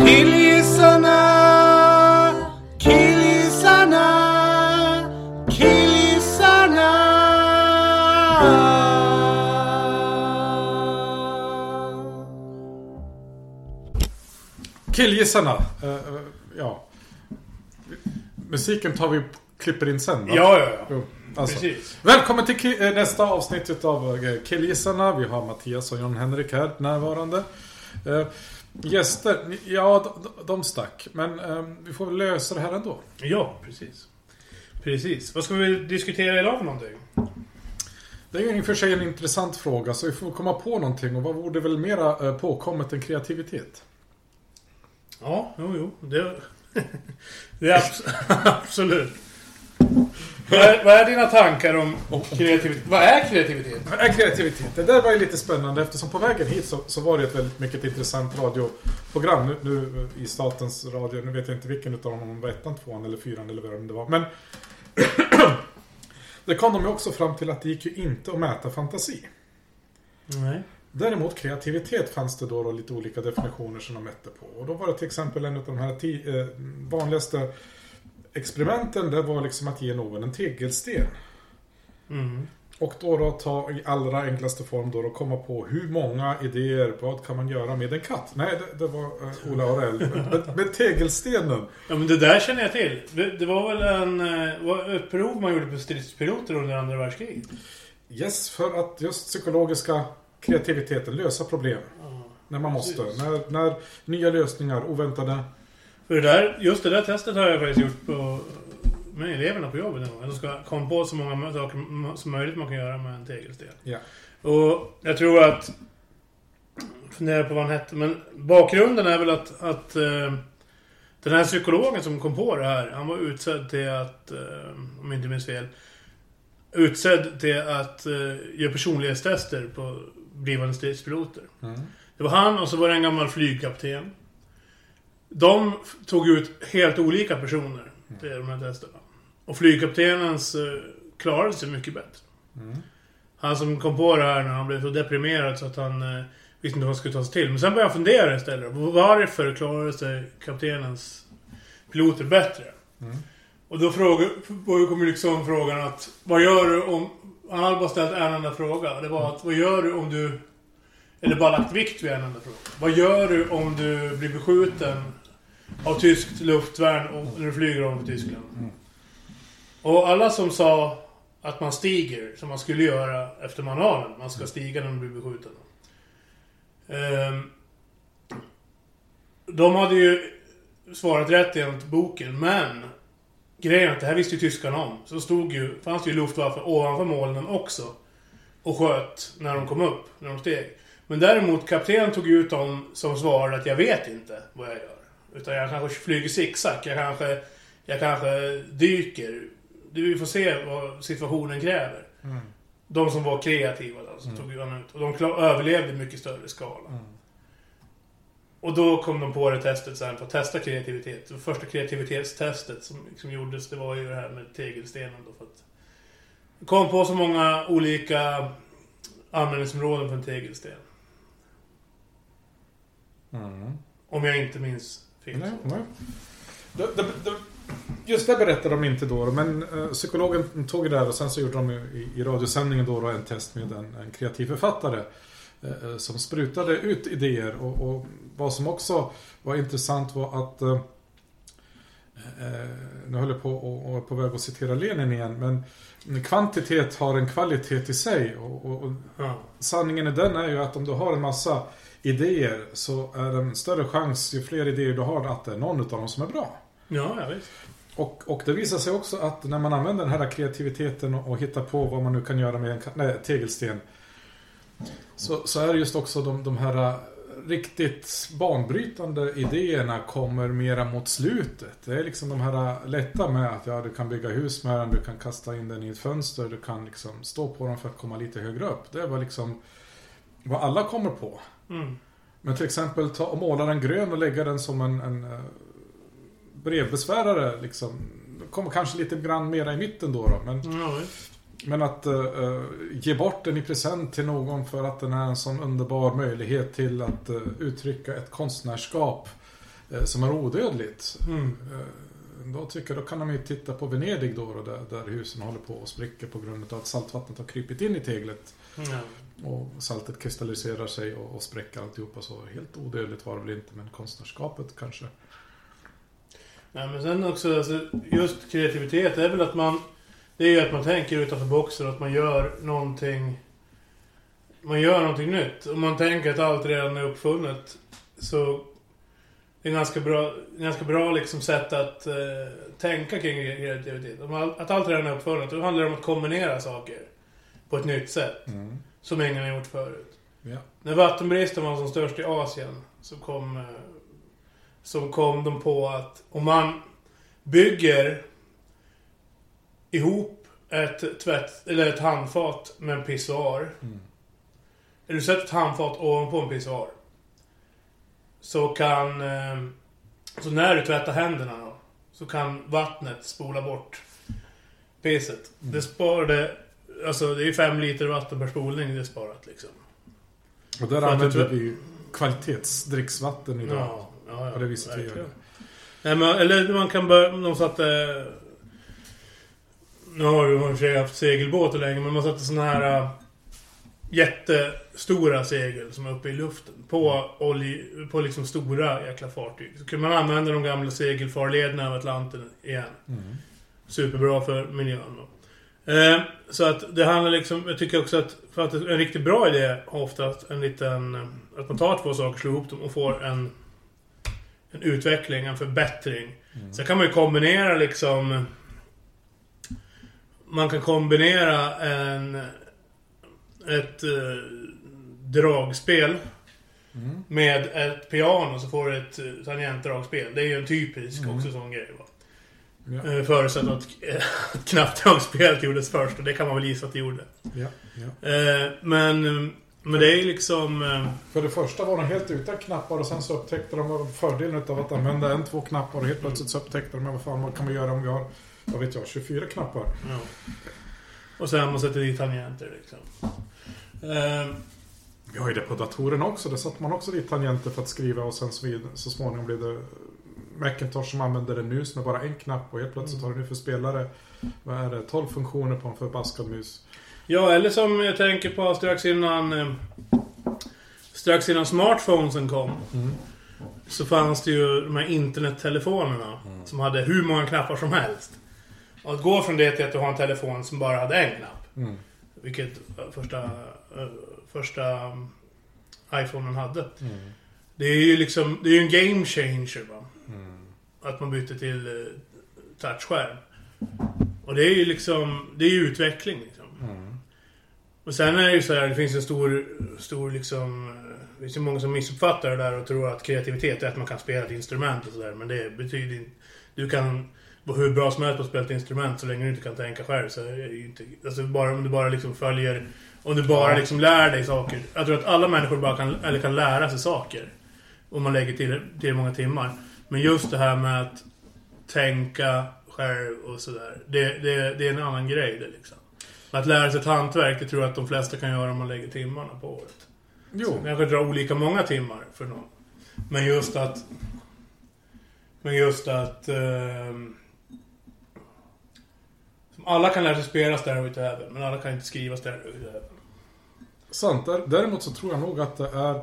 Killgissarna, killgissarna, killgissarna. Killgissarna. eh, eh, ja. Musiken tar vi klipper in sen va? Ja, ja, ja. Jo, alltså. Precis. Välkommen till eh, nästa avsnitt utav Killgissarna. Vi har Mattias och John-Henrik här närvarande. Eh, gäster, ja de, de stack. Men eh, vi får väl lösa det här ändå. Ja, precis. Precis. Vad ska vi diskutera idag för någonting? Det är ju i och för sig en intressant fråga så vi får komma på någonting. Och vad vore väl mera eh, påkommet än kreativitet? Ja, jo, jo. Det, det är abs- absolut. Vad är, vad är dina tankar om kreativitet? Vad är kreativitet? Vad är kreativitet? Det där var ju lite spännande eftersom på vägen hit så, så var det ett väldigt mycket intressant radioprogram nu, nu i Statens Radio. Nu vet jag inte vilken utav dem, om det var ettan, tvåan eller fyran eller vad det var. Men det kom de ju också fram till att det gick ju inte att mäta fantasi. Nej. Däremot kreativitet fanns det då, då lite olika definitioner som de mätte på. Och då var det till exempel en av de här eh, vanligaste experimenten, det var liksom att ge någon en tegelsten. Mm. Och då, då ta i allra enklaste form då, då komma på hur många idéer, vad kan man göra med en katt? Nej, det, det var uh, Ola Aurell. med, med tegelstenen. Ja, men det där känner jag till. Det, det var väl en, eh, var ett prov man gjorde på stridspiloter under andra världskriget? Yes, för att just psykologiska kreativiteten, lösa problem. När man måste. När, när nya lösningar, oväntade. För det där, just det där testet har jag faktiskt gjort på, med eleverna på jobbet. De ska komma på så många saker som möjligt man kan göra med en tegelsten. Ja. Och jag tror att... Funderar på vad han hette, men bakgrunden är väl att, att eh, den här psykologen som kom på det här, han var utsedd till att, eh, om jag inte minns fel, utsedd till att eh, göra personlighetstester på blivande stridspiloter. Mm. Det var han och så var det en gammal flygkapten. De tog ut helt olika personer till de här testerna. Och flygkaptenens eh, klarade sig mycket bättre. Mm. Han som kom på det här när han blev så deprimerad så att han eh, visste inte vad han skulle ta sig till. Men sen började jag fundera istället. Varför klarade sig kaptenens piloter bättre? Mm. Och då kom liksom frågan att vad gör du om... Han hade bara ställt en enda fråga. Det var att vad gör du om du... Eller bara lagt vikt vid en enda fråga. Vad gör du om du blir beskjuten av tyskt luftvärn när du flyger över Tyskland? Och alla som sa att man stiger, som man skulle göra efter manualen. Man ska stiga när man blir beskjuten. Ehm, de hade ju svarat rätt enligt boken, men grejen är att det här visste ju tyskarna om. Så stod ju, fanns det ju Luftwaffe ovanför molnen också. Och sköt när de kom upp, när de steg. Men däremot, kaptenen tog ut dem som svarade att jag vet inte vad jag gör. Utan jag kanske flyger zigzag, jag kanske, jag kanske dyker. Du, vi får se vad situationen kräver. Mm. De som var kreativa då, så tog han ut. Och de klar, överlevde i mycket större skala. Mm. Och då kom de på det testet sen för att testa kreativitet. Det första kreativitetstestet som liksom gjordes, det var ju det här med tegelstenen då. För att kom på så många olika användningsområden för en tegelsten. Mm. Om jag inte minns Nej, nej. Det, det, det, just det berättade de inte då, men eh, psykologen tog det där och sen så gjorde de i, i radiosändningen då, då en test med en, en kreativ författare eh, som sprutade ut idéer och, och vad som också var intressant var att eh, eh, nu håller jag på och, och på väg att citera Lenin igen, men kvantitet har en kvalitet i sig och, och, och Ja. sanningen i den är ju att om du har en massa idéer så är det en större chans ju fler idéer du har att det är någon av dem som är bra. Ja, ja visst. Och, och det visar sig också att när man använder den här kreativiteten och, och hittar på vad man nu kan göra med en nej, tegelsten. Så, så är det just också de, de här äh, riktigt banbrytande idéerna kommer mera mot slutet. Det är liksom de här äh, lätta med att ja, du kan bygga hus med den, du kan kasta in den i ett fönster, du kan liksom stå på den för att komma lite högre upp. Det var liksom vad alla kommer på. Mm. Men till exempel ta och måla den grön och lägga den som en, en eh, brevbesvärare liksom. Kommer kanske lite grann mera i mitten då. då men, visst. men att eh, ge bort den i present till någon för att den är en sån underbar möjlighet till att eh, uttrycka ett konstnärskap. eh, som är odödligt. Mm. Då tycker jag, då kan de ju titta på Venedig då, då där, där husen håller på att spricka på grund av att saltvattnet har krypit in i teglet. Ja. Och saltet kristalliserar sig och, och spräcker alltihopa så helt odödligt var det väl inte, men konstnärskapet kanske. Nej, men sen också, alltså, just kreativitet är väl att man... Det är ju att man tänker utanför boxen att man gör någonting... Man gör någonting nytt. Om man tänker att allt redan är uppfunnet så... Det är en ganska bra, ganska bra liksom sätt att eh, tänka kring kreativitet. Att allt redan är uppfunnet, då handlar det om att kombinera saker på ett nytt sätt. Som ingen har gjort förut. Ja. När vattenbristen var som störst i Asien så kom, eh, så kom de på att om man bygger ihop ett, tvätt, eller ett handfat med en pissoar. Mm. Eller du sätter ett handfat ovanpå en pissoar. Så kan... eh, Så när du tvättar händerna då. Så kan vattnet spola bort pisset. Mm. Det sparade... Alltså det är fem liter vatten per spolning det är sparat liksom. Och där använder vi ju kvalitetsdricksvatten idag. Ja, ja, ja, På det viset vi gör verkligen. det. Nej, men, eller man kan börja... De satte... Nu har ju i och för sig haft segelbåtar länge, men man satte såna här... jättestora segel som är uppe i luften. På, olje, på liksom stora jäkla fartyg. Så kunde man använda de gamla segelfarlederna över Atlanten igen. Mm. Superbra för miljön. Eh, så att det handlar liksom... Jag tycker också att... För att en riktigt bra idé har oftast en liten... Att man tar två saker, slår ihop dem och får en... En utveckling, en förbättring. Sen kan man ju kombinera liksom... Man kan kombinera en... Ett eh, dragspel Mm. med ett piano så får du ett eh, tangentdragspel. Det är ju en typisk Mm. också sån grej va. Ja, Eh, Förutsatt att, eh, att knappdragspelet gjordes först och det kan man väl gissa att det gjorde. ja, ja. Eh, Men, men det är liksom... För det första var de helt utan knappar och sen så upptäckte de fördelen av att använda en, två knappar och helt plötsligt så upptäckte de vad fan vad kan vi göra om vi har, vad vet jag, 24 knappar. Ja. Och sen man sätter dit tangenter liksom. Eh, Vi har ju det på datorerna också. Där satte man också dit tangenter för att skriva och sen så, vid, så småningom blev det Macintosh som använder det nu som är bara en knapp och helt plötsligt har du nu för spelare vad är det, 12 funktioner på en förbaskad mus. Ja, eller som jag tänker på strax innan... eh, Strax innan smartphonesen kom. Mm. Så fanns det ju de här internettelefonerna. Som hade hur många knappar som helst. Och att gå från det till att du har en telefon som bara hade en knapp. Mm. Vilket eh, första, eh, första um, iPhonen hade. Mm. Det är ju liksom, det är ju en game changer va. Mm. Att man bytte till uh, touchskärm. Och det är ju liksom, det är ju utveckling liksom. Mm. Och sen är det ju så här, det finns en stor, stor liksom... eh, Det finns ju många som missuppfattar det där och tror att kreativitet är att man kan spela ett instrument och sådär. Men det betyder inte... Du kan vara hur bra som helst på att spela ett instrument så länge du inte kan tänka själv så är det ju inte... Alltså bara om du bara liksom följer... Om du bara liksom lär dig saker. Jag tror att alla människor bara kan, eller kan lära sig saker. Om man lägger till, till många timmar. Men just det här med att tänka själv och sådär. Det, det, det är en annan grej det liksom. Att lära sig ett hantverk, det tror jag att de flesta kan göra om man lägger timmarna på året. Jo, Det kanske drar olika många timmar för någon. Men just att... Men just att... som alla kan lära sig spela Stairway to Heaven, men alla kan inte skriva Stairway to Heaven. sant. Där- Däremot så tror jag nog att det är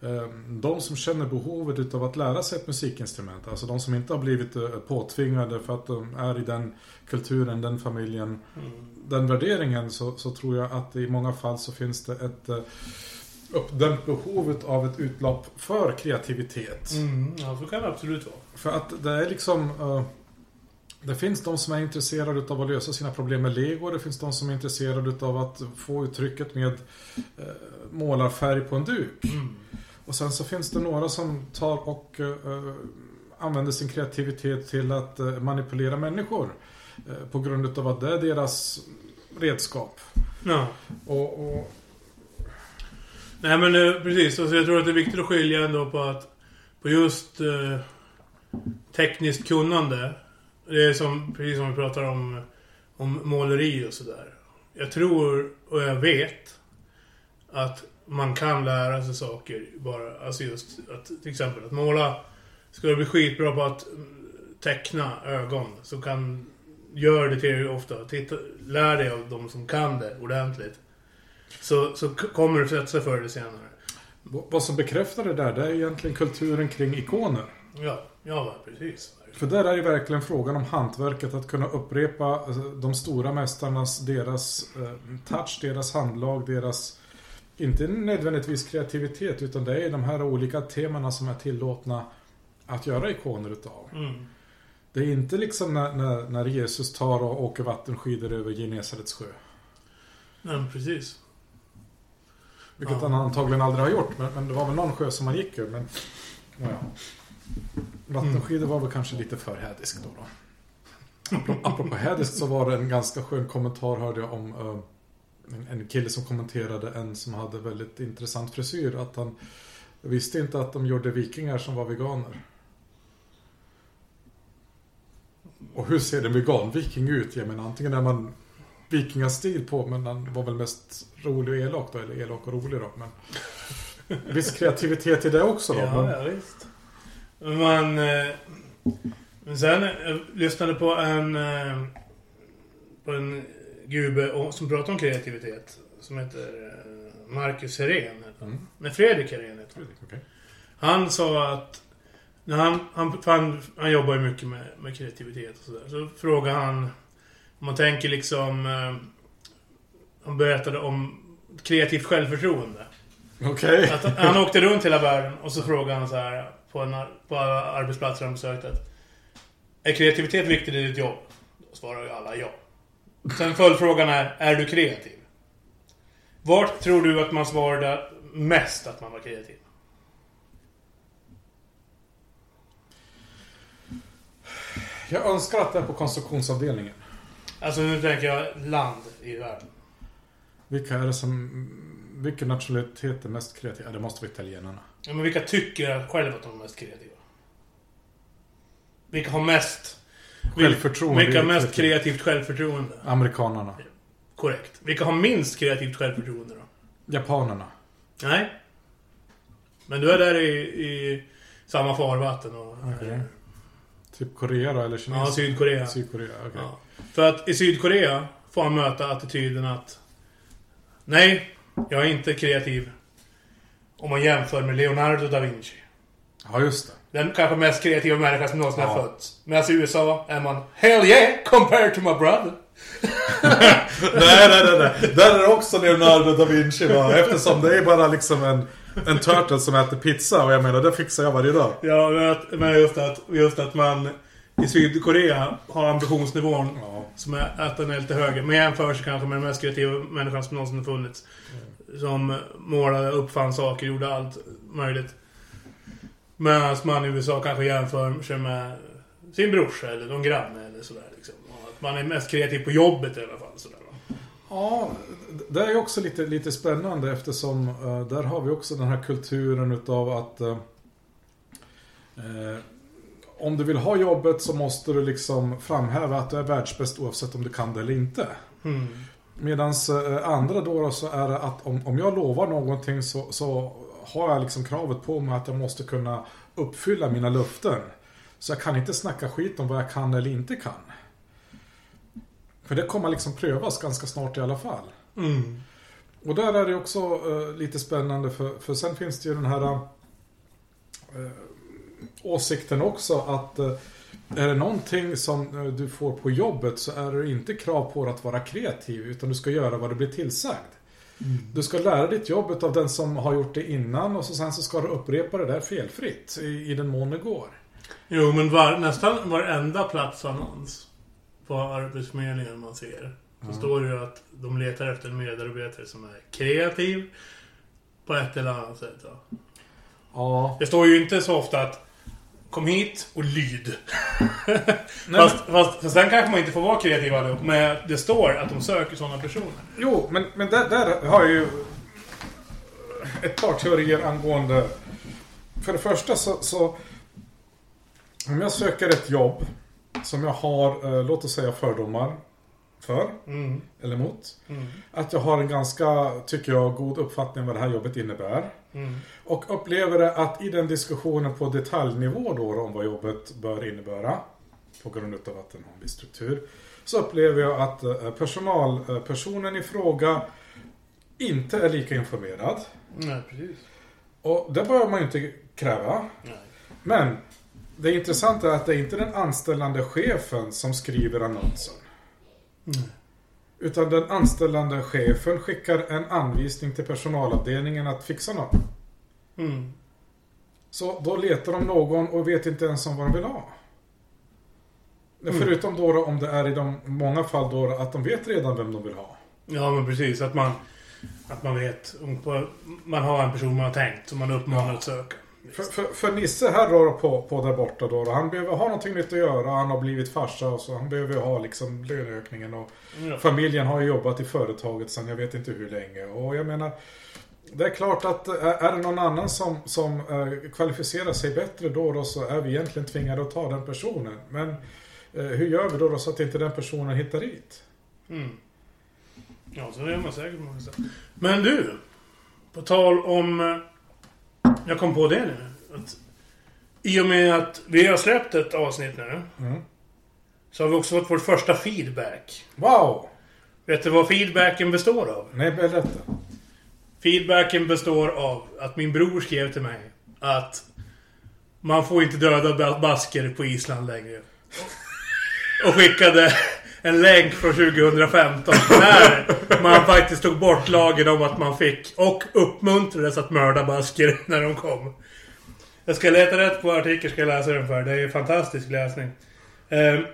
eh, de som känner behovet utav att lära sig ett musikinstrument. Alltså de som inte har blivit eh, påtvingade för att de är i den kulturen, den familjen, Mm. den värderingen så, så tror jag att i många fall så finns det ett eh, uppdämt behovet av ett utlopp för kreativitet. Mm, ja, så kan det absolut vara. För att det är liksom... det finns de som är intresserade av att lösa sina problem med lego. Det finns de som är intresserade av att få uttrycket med eh, målarfärg på en duk. Mm. Och sen så finns det några som tar och eh, använder sin kreativitet till att eh, manipulera människor. Eh, på grund av att det är deras redskap. Ja. Och, och Nej men eh, precis, alltså, jag tror att det är viktigt att skilja ändå på att... På just eh, tekniskt kunnande. Det är som, precis som vi pratar om, om måleri och sådär. Jag tror, och jag vet, att man kan lära sig saker bara, alltså just att till exempel att måla Ska du bli skitbra på att teckna ögon så kan... Gör det till dig ofta. Titta, lär dig av de som kan det ordentligt. Så, så kommer det sätta sig förr eller senare. Vad som bekräftar det där, det är egentligen kulturen kring ikoner. Ja, ja precis. För där är ju verkligen frågan om hantverket att kunna upprepa eh, de stora mästarnas, deras eh, touch, deras handlag, deras inte nödvändigtvis kreativitet utan det är de här olika temana som är tillåtna att göra ikoner utav. Mm. Det är inte liksom när, när, när Jesus tar och åker vattenskidor över Genesarets sjö. Nej, men precis. Vilket Ja. han antagligen aldrig har gjort, men, men det var väl någon sjö som han gick över. Men, ja. Vattenskidor var väl kanske lite för hädisk då. då. Apropå- Apropå hädisk så var det en ganska skön kommentar hörde jag om eh, en, en kille som kommenterade en som hade väldigt intressant frisyr. Att han visste inte att de gjorde vikingar som var veganer. Och hur ser en vegan-viking ut? Jag menar antingen är man vikingastil på men han var väl mest rolig och elak då, eller elak och rolig då. Men viss kreativitet i det också då. Ja, men, ja visst. Men, eh, men sen jag lyssnade på en eh, på en gubbe som pratade om kreativitet. Som heter eh, Marcus Herén. Mm. Nej, Fredrik Herén heter han. Okej. Han sa att när han, han, han, han jobbar ju mycket med, med kreativitet och sådär. Så frågade han om man tänker liksom... Eh, han berättade om kreativt självförtroende. Okej. Han, han åkte runt hela världen och så frågade han så här på, en, på arbetsplatser han besökte. att, Är kreativitet viktigt i ditt jobb? Då svarar ju alla ja. Sen följdfrågan är, är du kreativ? Vart tror du att man svarade mest att man var kreativ? Jag önskar att det är på konstruktionsavdelningen. Alltså nu tänker jag land i världen. Vilka är det som... Vilken nationalitet är mest kreativ? Ja, det måste vara italienarna. Ja, men vilka tycker själva att de är mest kreativa? Vilka har mest... Självförtroende. Vilka har mest kreativt. självförtroende? Amerikanerna. Korrekt. Vilka har minst kreativt självförtroende då? Japanerna. Nej. Men du är där i, i samma farvatten och... Okej. Typ Korea då, eller Ja, Kina? Sydkorea. Sydkorea, okej. Ja. För att i Sydkorea får han möta attityden att... Nej, jag är inte kreativ. Om man jämför med Leonardo da Vinci. Ja, just det. Den kanske mest kreativa människan som någonsin har Ja. fötts. Medan i USA är man Hell yeah! Compared to my brother. nej, nej, nej, nej. Där är det också Leonardo da Vinci va? Eftersom det är bara liksom en, en turtle som äter pizza och jag menar, det fixar jag varje dag. Ja, men, att, men just, att, just att man i Sydkorea har ambitionsnivån Ja. som är att den är lite högre. Men jämför sig kanske med den mest kreativa människan som någonsin har funnits. Som målade, uppfann saker, gjorde allt möjligt. Medan man i USA kanske jämför sig med sin brorsa eller någon granne eller sådär. Liksom. Att man är mest kreativ på jobbet i alla fall. Sådär, va? Ja, det är också lite, lite spännande eftersom eh, där har vi också den här kulturen utav att eh, om du vill ha jobbet så måste du liksom framhäva att du är världsbäst oavsett om du kan det eller inte. Mm. Medan eh, andra då så är det att om, om jag lovar någonting så, så har jag liksom kravet på mig att jag måste kunna uppfylla mina löften. Så jag kan inte snacka skit om vad jag kan eller inte kan. För det kommer liksom prövas ganska snart i alla fall. Mm. Och där är det också eh, lite spännande för, för sen finns det ju den här eh, åsikten också att eh, är det någonting som eh, du får på jobbet så är det inte krav på dig att vara kreativ utan du ska göra vad du blir tillsagd. Du ska lära ditt jobb av den som har gjort det innan och så sen så ska du upprepa det där felfritt i, i den mån det går. Jo, men var, nästan varenda platsannons på Arbetsförmedlingen man ser. Så står det ju att de letar efter en medarbetare som är kreativ på ett eller annat sätt. Ja. Det står ju inte så ofta att Kom hit och lyd. Nej, fast, fast, fast sen kanske man inte får vara kreativ allihop. Men det står att de söker sådana personer. Jo, men, men där, där har jag ju ett par teorier angående... För det första så, så... Om jag söker ett jobb som jag har, eh, låt oss säga fördomar för, eller mot. Mm. Att jag har en ganska, tycker jag, god uppfattning om vad det här jobbet innebär. Och upplever det att i den diskussionen på detaljnivå då om vad jobbet bör innebära på grund av att den har en viss struktur. Så upplever jag att eh, personalpersonen i fråga inte är lika informerad. Nej, precis. Och det bör man ju inte kräva. Nej. Men det intressanta är att det är inte den anställande chefen som skriver annonsen. Mm. Utan den anställande chefen skickar en anvisning till personalavdelningen att fixa något. Mm. Så då letar de någon och vet inte ens om vad de vill ha. Mm. Förutom då om det är i de många fall då att de vet redan vem de vill ha. Ja, men precis. Att man, att man vet. Man har en person man har tänkt som man uppmanar att söka. För, för, för Nisse här då på, på där borta då, han behöver ha någonting nytt att göra. Han har blivit farsa och så han behöver ha liksom löneökningen och Ja. familjen har ju jobbat i företaget sedan jag vet inte hur länge. Och jag menar, det är klart att är det någon annan som, som kvalificerar sig bättre då, då så är vi egentligen tvingade att ta den personen. Men hur gör vi då, då så att inte den personen hittar dit? Mm. Ja, så gör man säkert på många sätt. Men du. På tal om... Jag kom på det nu. Att I och med att vi har släppt ett avsnitt nu. Mm. Så har vi också fått vår första feedback. Wow! Vet du vad feedbacken består av? Nej, berätta. Feedbacken består av att min bror skrev till mig att man får inte döda ba- basker på Island längre. Och skickade en länk från 2015 när man faktiskt tog bort lagen om att man fick och uppmuntrades att mörda basker när de kom. Jag ska leta rätt på artikeln ska jag läsa den för. Det är fantastisk läsning. Ehm,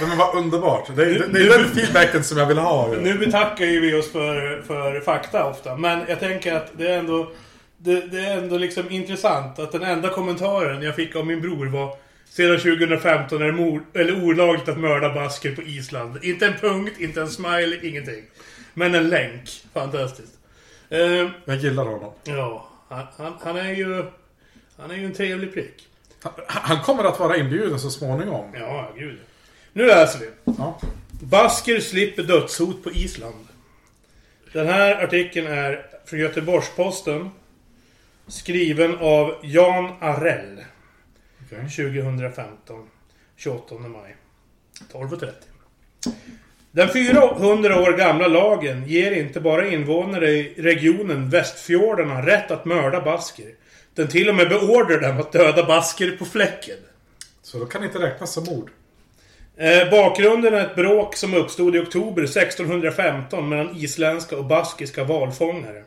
Men vad underbart. Det, det, det är den feedbacken som jag vill ha. ju. Nu betackar ju vi oss för, för fakta ofta. Men jag tänker att det är ändå... Det, det är ändå liksom intressant att den enda kommentaren jag fick av min bror var Sedan 2015 är det mord, eller olagligt att mörda basker på Island. Inte en punkt, inte en smile, ingenting. Men en länk. Fantastiskt. Ehm, Jag gillar honom. ja, han, han, han är ju... Han är ju en trevlig prick. Han, han kommer att vara inbjuden så småningom. Ja, gud. Nu läser vi. Ja. Basker slipper dödshot på Island. Den här artikeln är från Göteborgs-Posten. Skriven av Jan Arell. Okej. 2015. 28 maj. 12.30. Den 400 år gamla lagen ger inte bara invånare i regionen Västfjordarna rätt att mörda basker. Den till och med beordrar dem att döda basker på fläcken. Så då kan det inte räknas som mord. Eh, bakgrunden är ett bråk som uppstod i oktober 1615 mellan isländska och baskiska valfångare.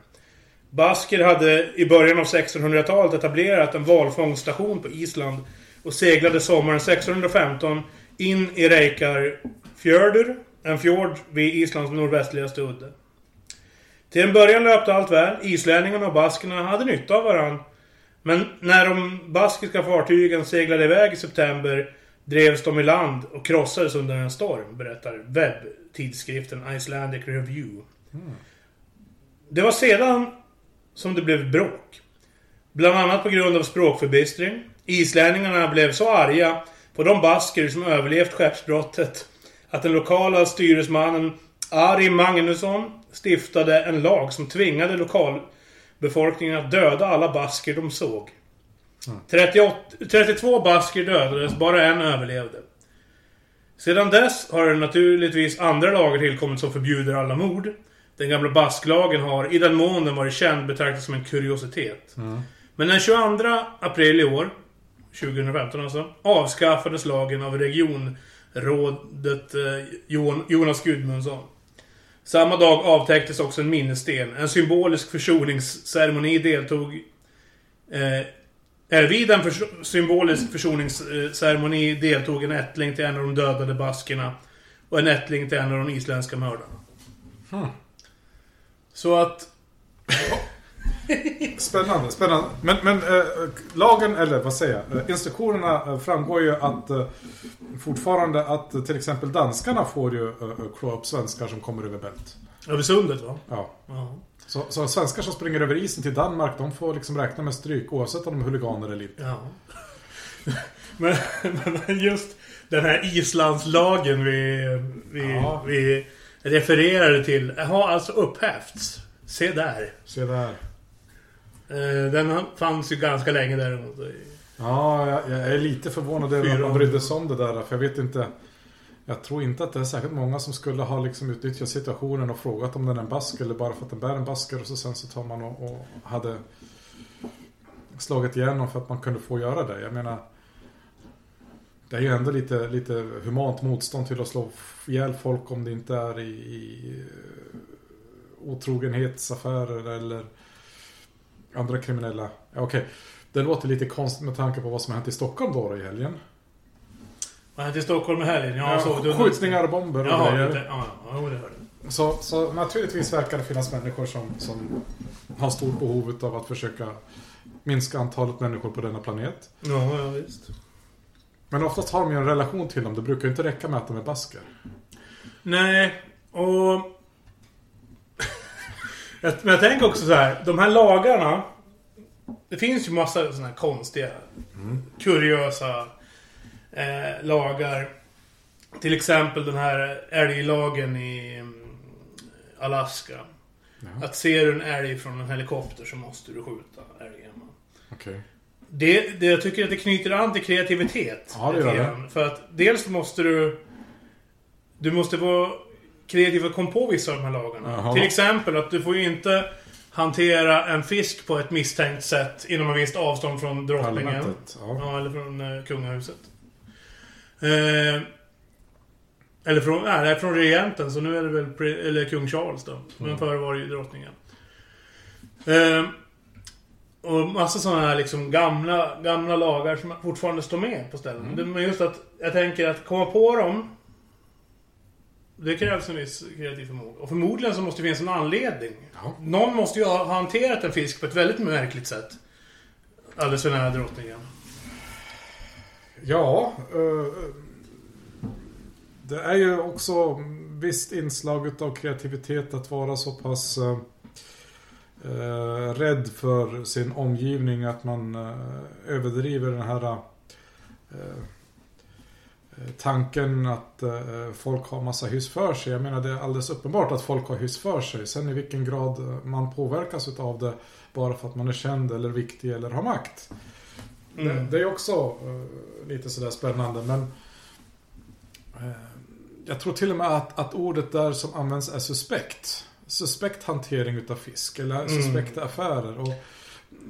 Basker hade i början av 1600-talet etablerat en valfångststation på Island och seglade sommaren 1615 in i Reykjarfjörður, en fjord vid Islands nordvästligaste udde. Till en början löpte allt väl. Islänningarna och baskerna hade nytta av varandra. Men när de baskiska fartygen seglade iväg i september drevs de i land och krossades under en storm, berättar webbtidskriften Icelandic Review. Det var sedan som det blev bråk. Bland annat på grund av språkförbistring. Islänningarna blev så arga på de basker som överlevt skeppsbrottet att den lokala styresmannen Ari Magnusson stiftade en lag som tvingade lokalbefolkningen att döda alla basker de såg. 38, 32 basker dödades, bara en överlevde. Sedan dess har det naturligtvis andra lagar tillkommit som förbjuder alla mord. Den gamla basklagen har, i den mån den varit känd, betraktats som en kuriositet. Men den 22 april i år, 2015 alltså, avskaffades lagen av regionrådet eh, Jon- Jonas Gudmundsson. Samma dag avtäcktes också en minnessten. En symbolisk försoningsceremoni deltog... Eh, vid en förs- symbolisk försoningsceremoni deltog en ättling till en av de dödade baskerna. Och en ättling till en av de isländska mördarna. Så att... Spännande, spännande. Men, men eh, lagen, eller vad säger jag? Eh, instruktionerna eh, framgår ju att eh, fortfarande att eh, till exempel danskarna får ju eh, klå upp svenskar som kommer över bält. Över sundet va? Ja. Ja. Så, så svenskar som springer över isen till Danmark, de får liksom räkna med stryk oavsett om de är huliganer eller inte. Ja. men, men just den här Islandslagen vi, vi, Ja. vi refererade till har alltså upphävts. Se där. Se där. Eh, Den fanns ju ganska länge däremot. Ja, jag, jag är lite förvånad över att man år. brydde sig om det där. För jag vet inte. Jag tror inte att det är särskilt många som skulle ha liksom utnyttjat situationen och frågat om den är en basker eller bara för att den bär en basker och så sen så tar man och, och hade slagit igenom för att man kunde få göra det. Jag menar det är ju ändå lite, lite humant motstånd till att slå ihjäl folk om det inte är i, i eh, otrogenhetsaffärer eller andra kriminella. Ja, Okej, det låter lite konstigt med tanke på vad som har hänt i Stockholm då, i helgen. Var han till Stockholm i helgen? Ja, Ja, så, du- skjutningar och bomber och Jaha, grejer. lite, ja, ja, det hörde. Så, så naturligtvis verkar det finnas människor som, som har stort behov av att försöka minska antalet människor på denna planet. Ja, ja, visst. Men oftast har de ju en relation till dem. Det brukar ju inte räcka med att de är basker. Nej, och... jag, men jag tänker också så här. De här lagarna. Det finns ju massa såna här konstiga, kuriösa eh, lagar. Till exempel den här älglagen i mm, Alaska. Ja. Att ser du en älg från en helikopter så måste du skjuta älgen. Okej. Det, det, jag tycker att det knyter an till kreativitet. Ja, det gör det. För att dels måste du... Du måste vara kreativ och komma på vissa av de här lagarna. Jaha. Till exempel att du får ju inte hantera en fisk på ett misstänkt sätt inom ett visst avstånd från drottningen. Ja. Ja, eller från eh, kungahuset. Eh, eller från, nej, det är från regenten, så nu är det väl eller kung Charles då. Men Mm. förr var det ju drottningen. Eh, och massa sådana här liksom gamla, gamla lagar som fortfarande står med på ställen. Mm. Men just att jag tänker att komma på dem det krävs en viss kreativ förmåga. Och förmodligen så måste det finnas en anledning. Ja. Någon måste ju ha hanterat en fisk på ett väldigt märkligt sätt. Alldeles för nära drottningen. Ja, eh, det är ju också visst inslag av kreativitet att vara så pass eh, rädd för sin omgivning att man eh, överdriver den här eh, eh, tanken att eh, folk har massa hyss för sig. Jag menar det är alldeles uppenbart att folk har hyss för sig. Sen i vilken grad man påverkas av det bara för att man är känd eller viktig eller har makt. Det, Mm. det är också eh, lite sådär spännande men jag tror till och med att, att ordet där som används är suspekt. Suspekt hantering utav fisk eller Mm. suspekta affärer. Och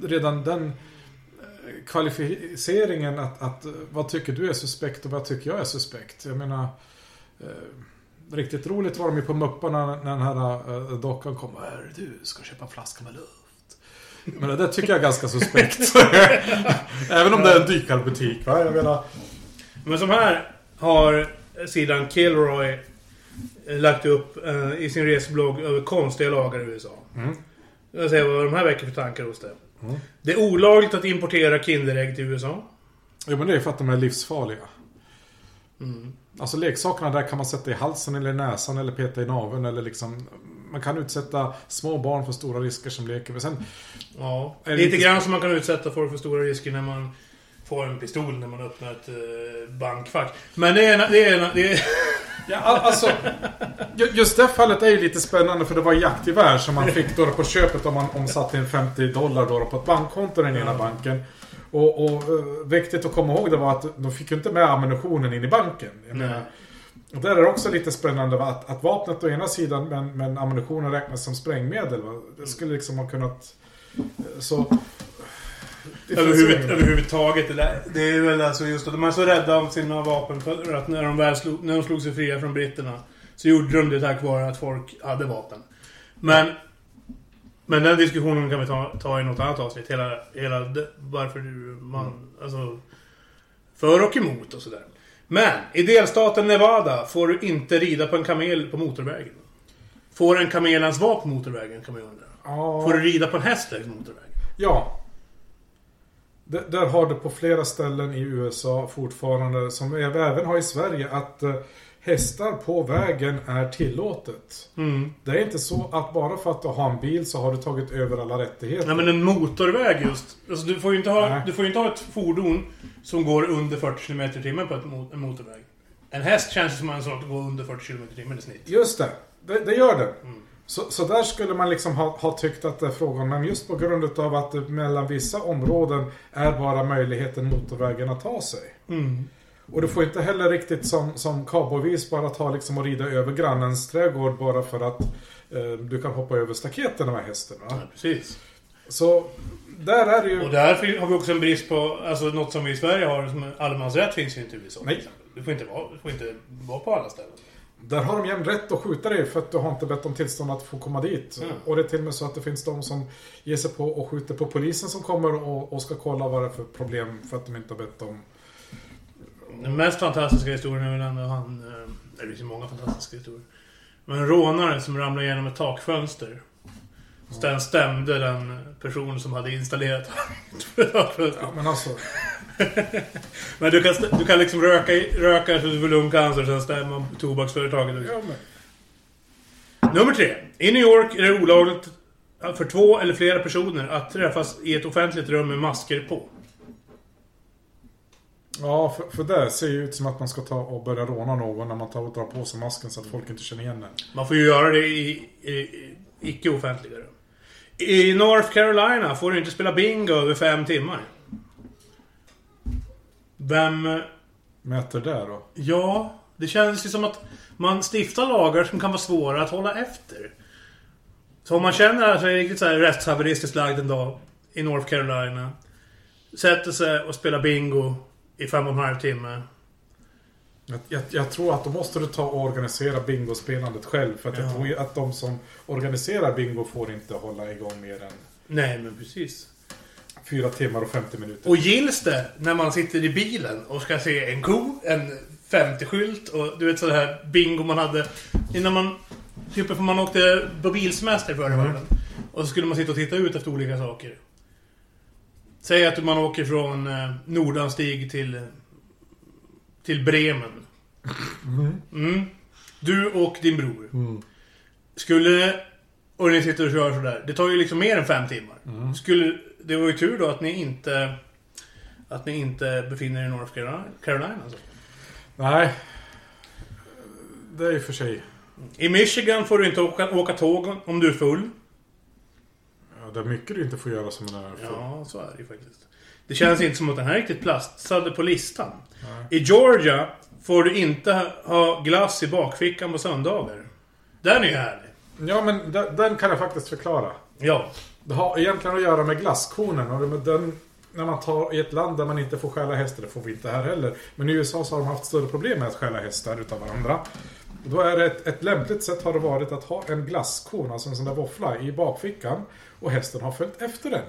redan den eh, kvalificeringen att, att eh, vad tycker du är suspekt och vad tycker jag är suspekt. Jag menar eh, Riktigt roligt var de ju på Mupparna när den här eh, dockan kom. Vad är det du ska köpa en flaska med luft? Men det där tycker jag är ganska suspekt. Även om det är en dykarbutik. Va? Jag menar, Men som här har sidan Kilroy lagt upp eh, i sin reseblogg över konstiga lagar i USA. Mm. Jag säger vad de här väcker för tankar hos dig. Mm. Det är olagligt att importera Kinderägg till USA. Jo men det är för att de är livsfarliga. Mm. Alltså leksakerna där kan man sätta i halsen eller i näsan eller peta i naveln eller liksom Man kan utsätta små barn för stora risker som leker. Men sen, Ja. Lite lite- grann som man kan utsätta folk för stora risker när man får en pistol när man öppnar ett eh, bankfack. Men det är... en- Det är, en- det är ja, al- alltså, ju- just det fallet är ju lite spännande för det var jaktgevär som man fick då på köpet om man omsatte in 50 dollar då på ett bankkonto i den ena banken. Och, och eh, viktigt att komma ihåg det var att de fick ju inte med ammunitionen in i banken. Jag Nej. menar, och där är det också lite spännande va, att, att vapnet å ena sidan men, men ammunitionen räknas som sprängmedel. Va? Det skulle liksom ha kunnat... eh, Så... Överhuvud, överhuvudtaget. Det, där, det är väl alltså just att de är så rädda om sina vapen för att när de väl slog, när de slog sig fria från britterna så gjorde de det tack vare att folk hade vapen. Men men den diskussionen kan vi ta, ta i något annat avsnitt. Hela, hela varför du, man, alltså för och emot och sådär. Men i delstaten Nevada får du inte rida på en kamel på motorvägen. Får en kamel ens vara på motorvägen kan man ju undra. Ja. Får du rida på en häst längs motorvägen? Ja. Där har det på flera ställen i USA fortfarande, som vi även har i Sverige, att eh, hästar på vägen är tillåtet. Mm. Det är inte så att bara för att du har en bil så har du tagit över alla rättigheter. Nej men en motorväg just. Alltså, du, får ju inte ha, Nej. du får inte ha ett fordon som går under 40 km i timmen på en motorväg. En häst känns som en sak att gå under 40 km i timmen i snitt. Just det. det, det gör det. Mm. Så, så där skulle man liksom ha, ha tyckt att det är frågan, men just på grund av att det mellan vissa områden är bara möjligheten motorvägen att ta sig. Mm. Och du får inte heller riktigt som, som cowboyvis bara ta liksom och rida över grannens trädgård bara för att eh, du kan hoppa över staketen med hästen. Va? Ja, precis. Så där är det ju... Och där har vi också en brist på, alltså något som vi i Sverige har, som allemansrätt finns ju inte i USA. Nej. Du får inte vara, du får inte vara på alla ställen. Där har de jämt rätt att skjuta dig för att du har inte bett om tillstånd att få komma dit. Mm. Och det är till och med så att det finns de som ger sig på och skjuter på polisen som kommer och, och ska kolla vad det är för problem för att de inte har bett om... Den mest fantastiska historien är väl ändå han... eh, Det finns ju många fantastiska historier. Men en rånare som ramlade igenom ett takfönster. Sen stämde den person som hade installerat. Ja men alltså... Men du kan, du kan liksom röka, röka så du får lungcancer, sen stämma tobaksföretaget. Ja, men, Nummer tre. I New York är det olagligt för två eller flera personer att träffas i ett offentligt rum med masker på. ja för, för det ser ju ut som att man ska ta och börja råna någon när man tar och drar på sig masken så att folk inte känner igen den. Man får ju göra det i, i, i icke-offentliga rum. I North Carolina får du inte spela bingo över fem timmar. Vem... Mäter det då? Ja, det känns ju som att man stiftar lagar som kan vara svåra att hålla efter. Så om man känner att sig riktigt så här rättshaveristiskt lagd en dag i North Carolina. Sätter sig och spelar bingo i fem och en halv timme. Jag, jag, jag tror att då måste du ta och organisera bingospelandet själv. För att Ja. jag tror att de som organiserar bingo får inte hålla igång mer än Nej, men precis. Fyra timmar och 50 minuter. Och gills det när man sitter i bilen och ska se en ko, en 50-skylt och du vet så här bingo man hade innan man... Typ för man åkte på bilsemester förr i Mm. världen. Och så skulle man sitta och titta ut efter olika saker. Säg att man åker från eh, Nordanstig till... Till Bremen. Mm. Du och din bror. Mm. Skulle... Och ni sitter och kör sådär. Det tar ju liksom mer än fem timmar. Mm. Skulle... Det var ju tur då att ni inte... Att ni inte befinner er i North Carolina. Alltså. Nej. Det är ju för sig. I Michigan får du inte åka, åka tåg om du är full. Ja, det är mycket du inte får göra som en är för. Ja, så är det ju faktiskt. Det känns inte som att den här är riktigt plastsadd på listan. Nej. I Georgia får du inte ha glass i bakfickan på söndagar. Den är ju härlig. Ja, men den, den kan jag faktiskt förklara. Ja. Det har egentligen att göra med glasskonen. Och den, när man tar i ett land där man inte får stjäla hästar, det får vi inte här heller. Men i USA så har de haft större problem med att stjäla hästar utav varandra. Då är det ett, ett lämpligt sätt har det varit att ha en glasskon, alltså en sån där våffla, i bakfickan. Och hästen har följt efter den.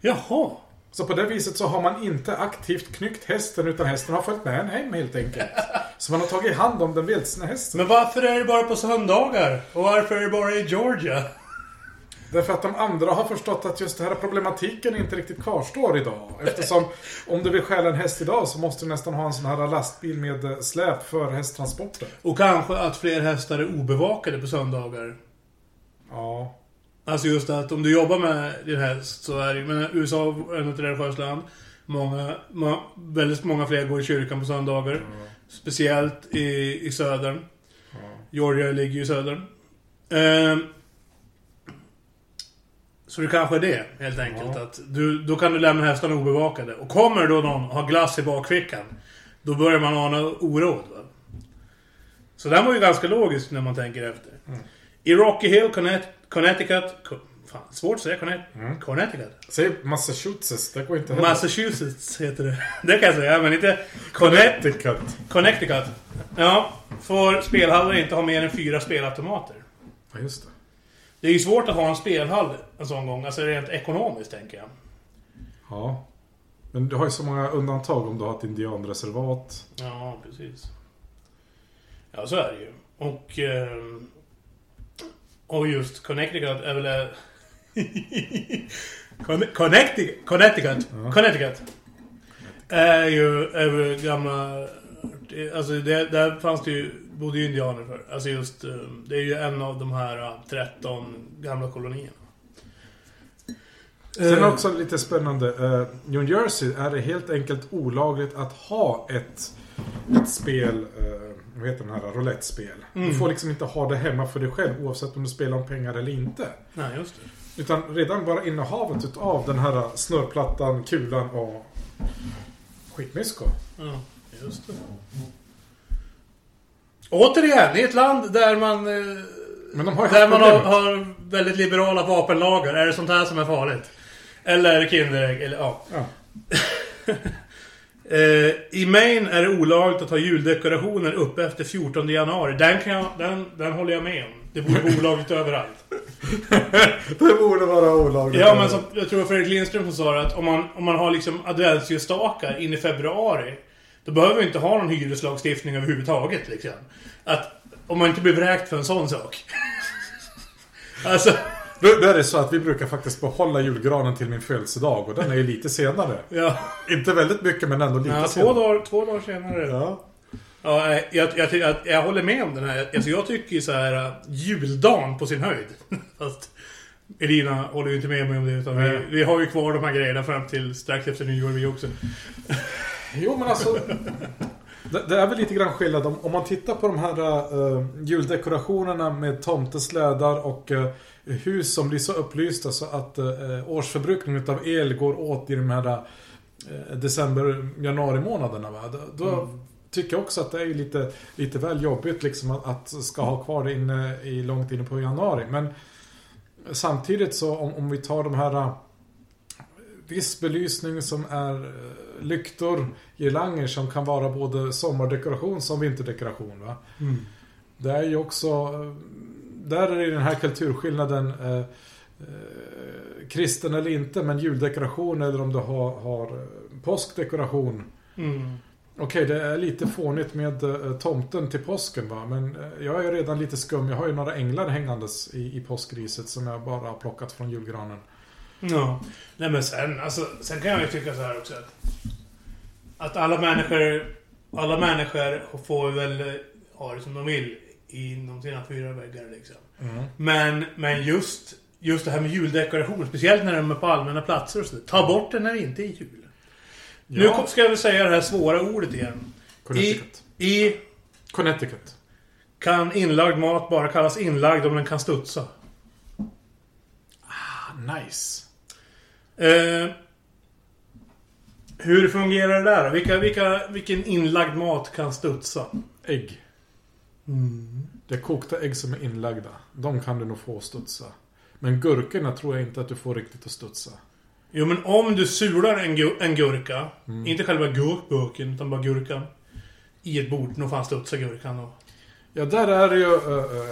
Jaha. Så på det viset så har man inte aktivt knyckt hästen utan hästen har följt med en hem helt enkelt. Så man har tagit hand om den vildsna hästen. Men varför är det bara på söndagar? Och varför är det bara i Georgia? Därför att de andra har förstått att just den här problematiken inte riktigt kvarstår idag. Eftersom om du vill stjäla en häst idag så måste du nästan ha en sån här lastbil med eh, släp för hästtransporter. Och kanske att fler hästar är obevakade på söndagar. Ja. Alltså just att om du jobbar med din häst så är det men USA är ett religiöst land. Många, må, väldigt många fler går i kyrkan på söndagar. Speciellt i, i södern. ja. Georgia ligger ju i södern. Ehm, så det kanske är det, helt enkelt. Ja. Att du, då kan du lämna hästarna obevakade. Och kommer då någon har glass i bakfickan. Då börjar man ana oråd. Va? Så den var ju ganska logisk när man tänker efter. Mm. I Rocky Hill, Connecticut... Co- Fan, svårt att säga Mm. Connecticut. Säg Massachusetts, det går inte heller. Massachusetts heter det. Det kan jag säga, men inte Connecticut. Connecticut. Ja, får spelhallar inte ha mer än fyra spelautomater. Ja, just det. Det är ju svårt att ha en spelhall en sån gång, alltså rent ekonomiskt tänker jag. Ja. Men du har ju så många undantag om du har ett indianreservat. Ja, precis. Ja, så är det ju. Och... ehm, och just Connecticut är väl... eh, Conne- Connecticut, Connecticut, Ja. Connecticut. Är ju är väl gamla... Alltså det, där fanns det ju, bodde ju indianer för. Alltså just, eh, det är ju en av de här eh, 13 gamla kolonierna. Sen Eh, också lite spännande. eh, New Jersey är det helt enkelt olagligt att ha ett, ett spel, eh, vad heter den här, roulette-spel. Mm. Du får liksom inte ha det hemma för dig själv oavsett om du spelar om pengar eller inte. Nej, just det. Utan redan bara innehavet utav den här snurrplattan, kulan och skitmysko. Ja, just det. Återigen, i ett land där man... eh, Men de har Där man har, har väldigt liberala vapenlagar. Är det sånt här som är farligt? Eller Kinderägg, eller ja. Ja. Eh, I Maine är det olagligt att ha juldekorationer uppe efter 14 januari. Den, kan jag, den, den håller jag med om. Det borde vara olagligt överallt. Det borde vara olagligt. Ja, men som, jag tror Fredrik Lindström som sa det att om man, om man har liksom adventsljusstakar in i februari. Då behöver vi inte ha någon hyreslagstiftning överhuvudtaget liksom. Att, om man inte blir vräkt för en sån sak. alltså, Då, då är det så att vi brukar faktiskt behålla julgranen till min födelsedag och den är ju lite senare. ja. Inte väldigt mycket men ändå lite ja två, senare. dagar, två dagar senare. Ja. Ja, jag, jag, jag, jag håller med om den här. Alltså jag tycker ju så här uh, juldagen på sin höjd. Fast Elina håller ju inte med mig om det. Utan vi, vi har ju kvar de här grejerna fram till strax efter nyår vi också. Jo men alltså. Det, det är väl lite grann skillnad om, om man tittar på de här uh, juldekorationerna med tomteslädar och eh, hus som blir så upplysta så att uh, årsförbrukningen utav el går åt i de här uh, december, januari månaderna. Va? Då, då tycker jag också att det är lite, lite väl jobbigt liksom att, att ska ha kvar det inne i, långt inne på januari. Men samtidigt så om, om vi tar de här uh, viss belysning som är eh, lyktor, girlanger som kan vara både sommardekoration som vinterdekoration. Va? Det är ju också... eh, Där är det den här kulturskillnaden eh, eh, kristen eller inte, men juldekoration eller om du har, har eh, påskdekoration. Mm. Okej, det är lite fånigt med tomten till påsken va, men jag är redan lite skum. Jag har ju några änglar hängandes i, i påskriset som jag bara har plockat från julgranen. Ja. Nej men sen, alltså, sen kan jag ju tycka så här också att... Att alla människor... Alla människor får väl eh, ha det som de vill inom sina fyra väggar liksom. Men, men just, just det här med juldekoration, speciellt när de är på allmänna platser och så. Ta bort det när det inte är jul. Nu Ja. ska jag väl säga det här svåra ordet igen. I, Connecticut. I Connecticut. kan inlagd mat bara kallas inlagd om den kan studsa. Nice. Eh, hur fungerar det där? Vilka, vilka, vilken inlagd mat kan studsa? Ägg. Det är kokta ägg som är inlagda. De kan du nog få studsa. Men gurkorna tror jag inte att du får riktigt att studsa. Jo men om du sular en, gu- en gurka, inte själva gurkburken utan bara gurkan. I ett bord, nog fan studsar gurkan då. Ja, där är det ju,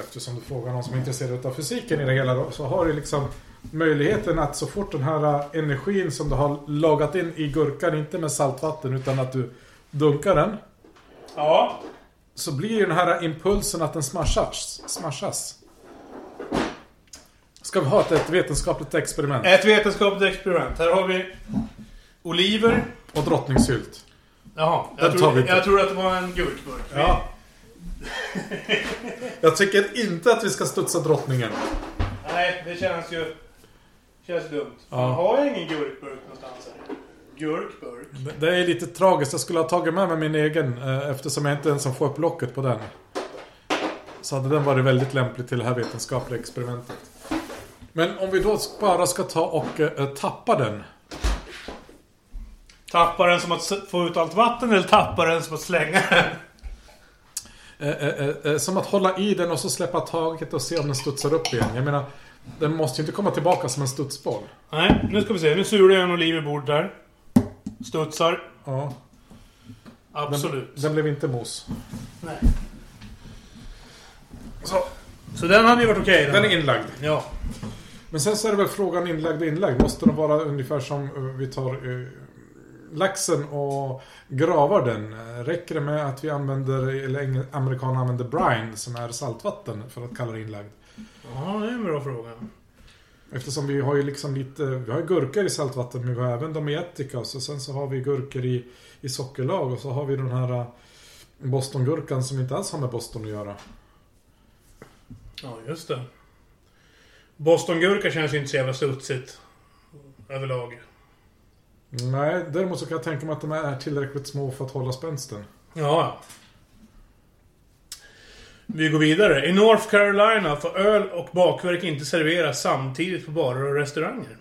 eftersom du frågar någon som är intresserad av fysiken i det hela då, så har du liksom möjligheten att så fort den här energin som du har lagat in i gurkan, inte med saltvatten utan att du dunkar den, Ja. så blir ju den här impulsen att den smashas. smashas. Ska vi ha ett, ett vetenskapligt experiment? Ett vetenskapligt experiment. Här har vi oliver. Och drottningsylt. Jaha. Den Jag, tar tror, jag tror att det var en gurkburk. Ja. Jag tycker inte att vi ska studsa drottningen. Nej, det känns ju... Känns dumt. Ja. Man har ju ingen gurkburk någonstans här. Gurkburk? Det- är lite tragiskt. Jag skulle ha tagit med mig min egen eh, eftersom jag inte ens får upp locket på den. Så hade den varit väldigt lämplig till det här vetenskapliga experimentet. Men om vi då bara ska ta och eh, tappa den. Tappa den som att få ut allt vatten eller tappa den som att slänga den? Eh, eh, eh, eh, som att hålla i den och så släppa taget och se om den studsar upp igen. Jag menar, den måste ju inte komma tillbaka som en studsboll. Nej, nu ska vi se. Nu sular jag en oliv i bordet där. Studsar. Ja, den, Absolut. den blev inte mos. Nej. Så, Så den hade ju varit okej. den är inlagd. Ja. Men sen så är det väl frågan inlagd och inlagd. Måste den vara ungefär som eh, vi tar uh, laxen och gravar den? Räcker det med att vi använder, eller amerikanerna använder brine som är saltvatten för att kalla det inlagd? Ja, det är en bra fråga. Eftersom vi har ju liksom lite, vi har ju gurkor i saltvatten men vi har även dem i ättika och sen så har vi gurkor i, i sockerlag och så har vi den här eh, Bostongurkan som inte alls har med Boston att göra. Ja, just det. Bostongurka känns ju inte så jävla studsigt. Överlag. Nej, däremot så kan jag tänka mig att de är tillräckligt små för att hålla spänsten. Ja. Vi går vidare. I North Carolina får öl och bakverk inte serveras samtidigt på barer och restauranger.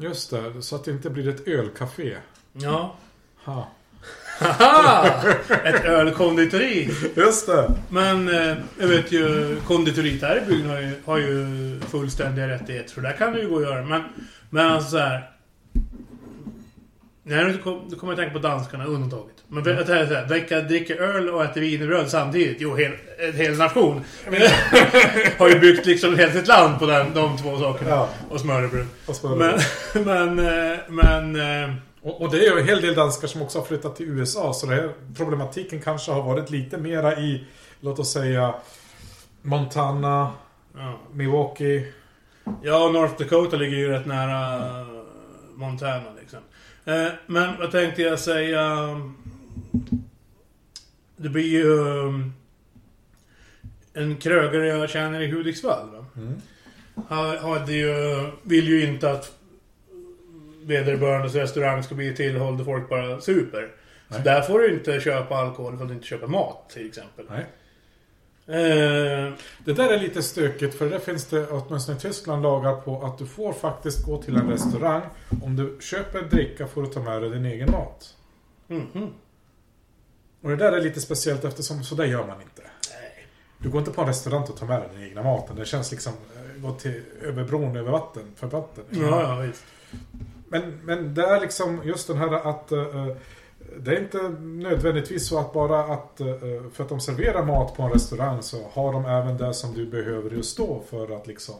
Just det, så att det inte blir ett ölcafé. Ja. Ha. Haha! Ett ölkonditori. Just det. Men eh, jag vet ju, konditoriet här i bygden har ju, har ju fullständiga rättigheter. Så där kan det ju gå att göra. Men, men alltså så här. Nej, nu kom- kommer jag tänka på danskarna, undantaget. Men mm. det här är så här, vilka dricker öl och äter wienerbröd samtidigt? Jo, hel, en hel nation. har ju byggt liksom helt sitt land på den, de två sakerna. Ja. Och smörrebröd. Och smörrebröd. Men, men, eh, men... eh, Och, och det är ju en hel del danskar som också har flyttat till USA. Så det här problematiken kanske har varit lite mera i, låt oss säga, Montana, Ja. Milwaukee. Ja, North Dakota ligger ju rätt nära Montana liksom. Eh, Men vad tänkte jag säga? Det blir ju um, en krögare jag känner i Hudiksvall. Va? Mm. Han hade ju, vill ju inte att vederbörandes restaurang ska bli tillhåll där folk bara super. Så Nej. där får du inte köpa alkohol för att du inte köper mat till exempel. Nej. Eh, Det där är lite stökigt för där finns det åtminstone i Tyskland lagar på att du får faktiskt gå till en restaurang. Om du köper en dricka får du ta med dig din egen mat. mhm. Och det där är lite speciellt eftersom så där gör man inte. Nej. Du går inte på en restaurang och tar med dig den egna maten. Det känns liksom eh, gå till över bron över vatten för vatten. Ja, ja, visst. Men, men det är liksom just den här att eh, det är inte nödvändigtvis så att bara att eh, för att de serverar mat på en restaurang så har de även det som du behöver just då för att liksom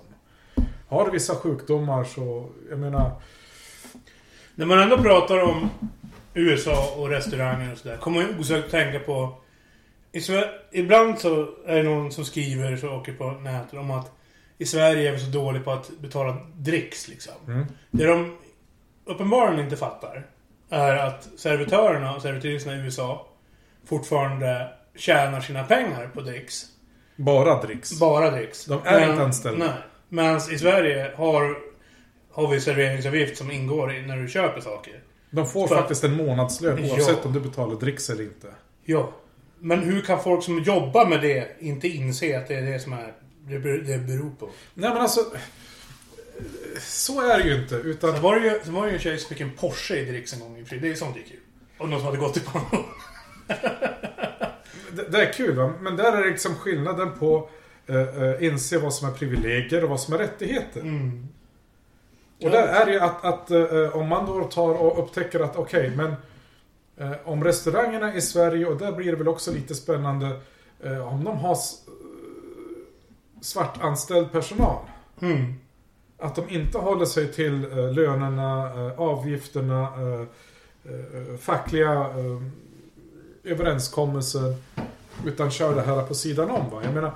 har du vissa sjukdomar så, jag menar, När man ändå pratar om USA och restauranger och sådär, kommer man osökt tänka på... Ibland så är det någon som skriver saker på nätet om att i Sverige är vi så dåliga på att betala dricks liksom. mm, Det de uppenbarligen inte fattar är att servitörerna och servitriserna i USA fortfarande tjänar sina pengar på dricks. bara dricks. Bara dricks. De är inte anställda. Nej. Medan i Sverige har, har vi serveringsavgift som ingår i när du köper saker. De får För- faktiskt en månadslön Ja. oavsett om du betalar dricks eller inte. Ja. Men hur kan folk som jobbar med det inte inse att det är det som är det beror på? Nej men alltså, så är det ju inte. Utan Sen var det ju, sen var det ju en tjej som fick en Porsche i dricks en gång i sig. Det är sånt är kul. Och någon som hade gått i pension. Det, det är kul va? Men där är det liksom skillnaden på eh, eh, inse vad som är privilegier och vad som är rättigheter. Mm. Och där är det ju att, att eh, om man då tar och upptäcker att okej, men eh, om restaurangerna i Sverige, och där blir det väl också lite spännande, eh, om de har svartanställd personal. Mm. Att de inte håller sig till eh, lönerna, eh, avgifterna, eh, eh, fackliga eh, överenskommelser. Utan kör det här på sidan om. Va? Jag menar,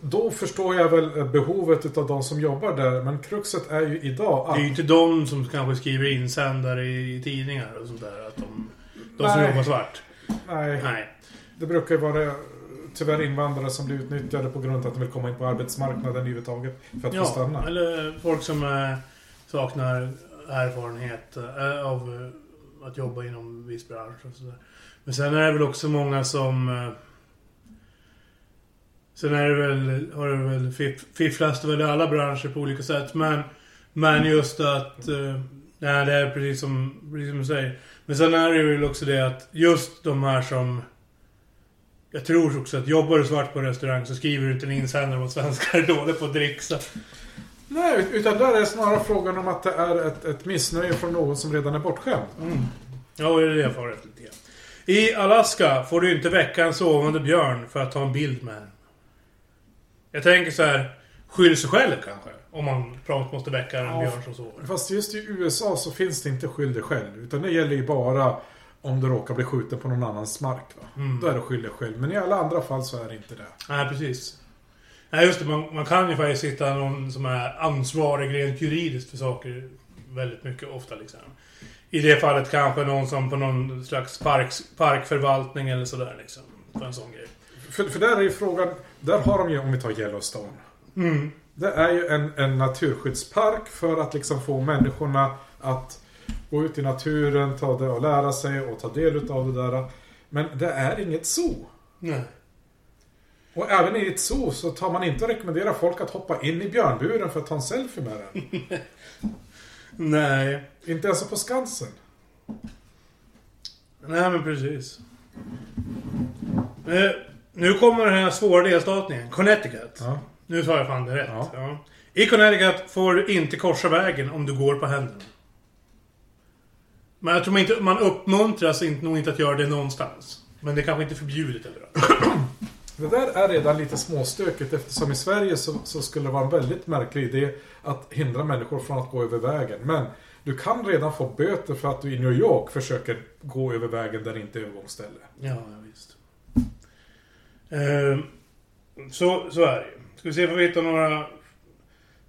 då förstår jag väl eh, behovet av de som jobbar där. Men kruxet är ju idag Det att... är ju inte de som kanske skriver insändare i tidningar och sånt där. Att de, de som Nej. jobbar svart. Nej, Nej. det brukar ju vara tyvärr invandrare som blir utnyttjade på grund av att de vill komma in på arbetsmarknaden överhuvudtaget. För att få Ja, stanna. eller folk som eh, saknar erfarenhet eh, av eh, att jobba inom viss bransch och sådär. Men sen är det väl också många som... Sen är det väl, har det väl fiff, fifflas det väl i alla branscher på olika sätt. Men, men just att... Nej, det är precis som, precis som du säger. Men sen är det väl också det att just de här som... Jag tror också att jobbar du svart på en restaurang så skriver du inte en insändare om att svenskar är dåliga på att dricksa. Nej, utan där är snarare frågan om att det är ett, ett missnöje från någon som redan är bortskämd. Mm. Ja, det är det jag får rätt lite grann. I Alaska får du inte väcka en sovande björn för att ta en bild med den. Jag tänker så här, skyll sig själv kanske. Om man prompt måste väcka en Ja. björn som sover. Fast just i USA så finns det inte skyll dig själv. Utan det gäller ju bara om du råkar bli skjuten på någon annans mark. Va? Mm. Då är det skyll dig själv. Men i alla andra fall så är det inte det. Nej, precis. Nej, just det. Man, man kan ju faktiskt hitta någon som är ansvarig rent juridiskt för saker väldigt mycket ofta liksom. I det fallet kanske någon som på någon slags parks, parkförvaltning eller sådär liksom. För en sån grej. För, för där är ju frågan, där har de ju, om vi tar Yellowstone. Mm. Det är ju en, en naturskyddspark för att liksom få människorna att gå ut i naturen, ta det och lära sig och ta del utav det där. Men det är inget zoo. Nej. Och även i ett zoo så tar man inte och rekommenderar folk att hoppa in i björnburen för att ta en selfie med den. Nej. inte ens på Skansen. Nej, men precis. Eh, nu kommer den här svåra delstaten. Connecticut. Ja. Nu sa jag fan det rätt. Ja. Ja. I Connecticut får du inte korsa vägen om du går på händerna. Men jag tror man, inte, man uppmuntras inte, nog inte att göra det någonstans. Men det är kanske inte är förbjudet överallt. Det där är redan lite småstökigt eftersom i Sverige så, så skulle det vara en väldigt märklig idé att hindra människor från att gå över vägen. Men du kan redan få böter för att du i New York försöker gå över vägen där det inte är övergångsställe. Ja, ja visst. Eh, så, så är det. Ska vi se om vi hittar några,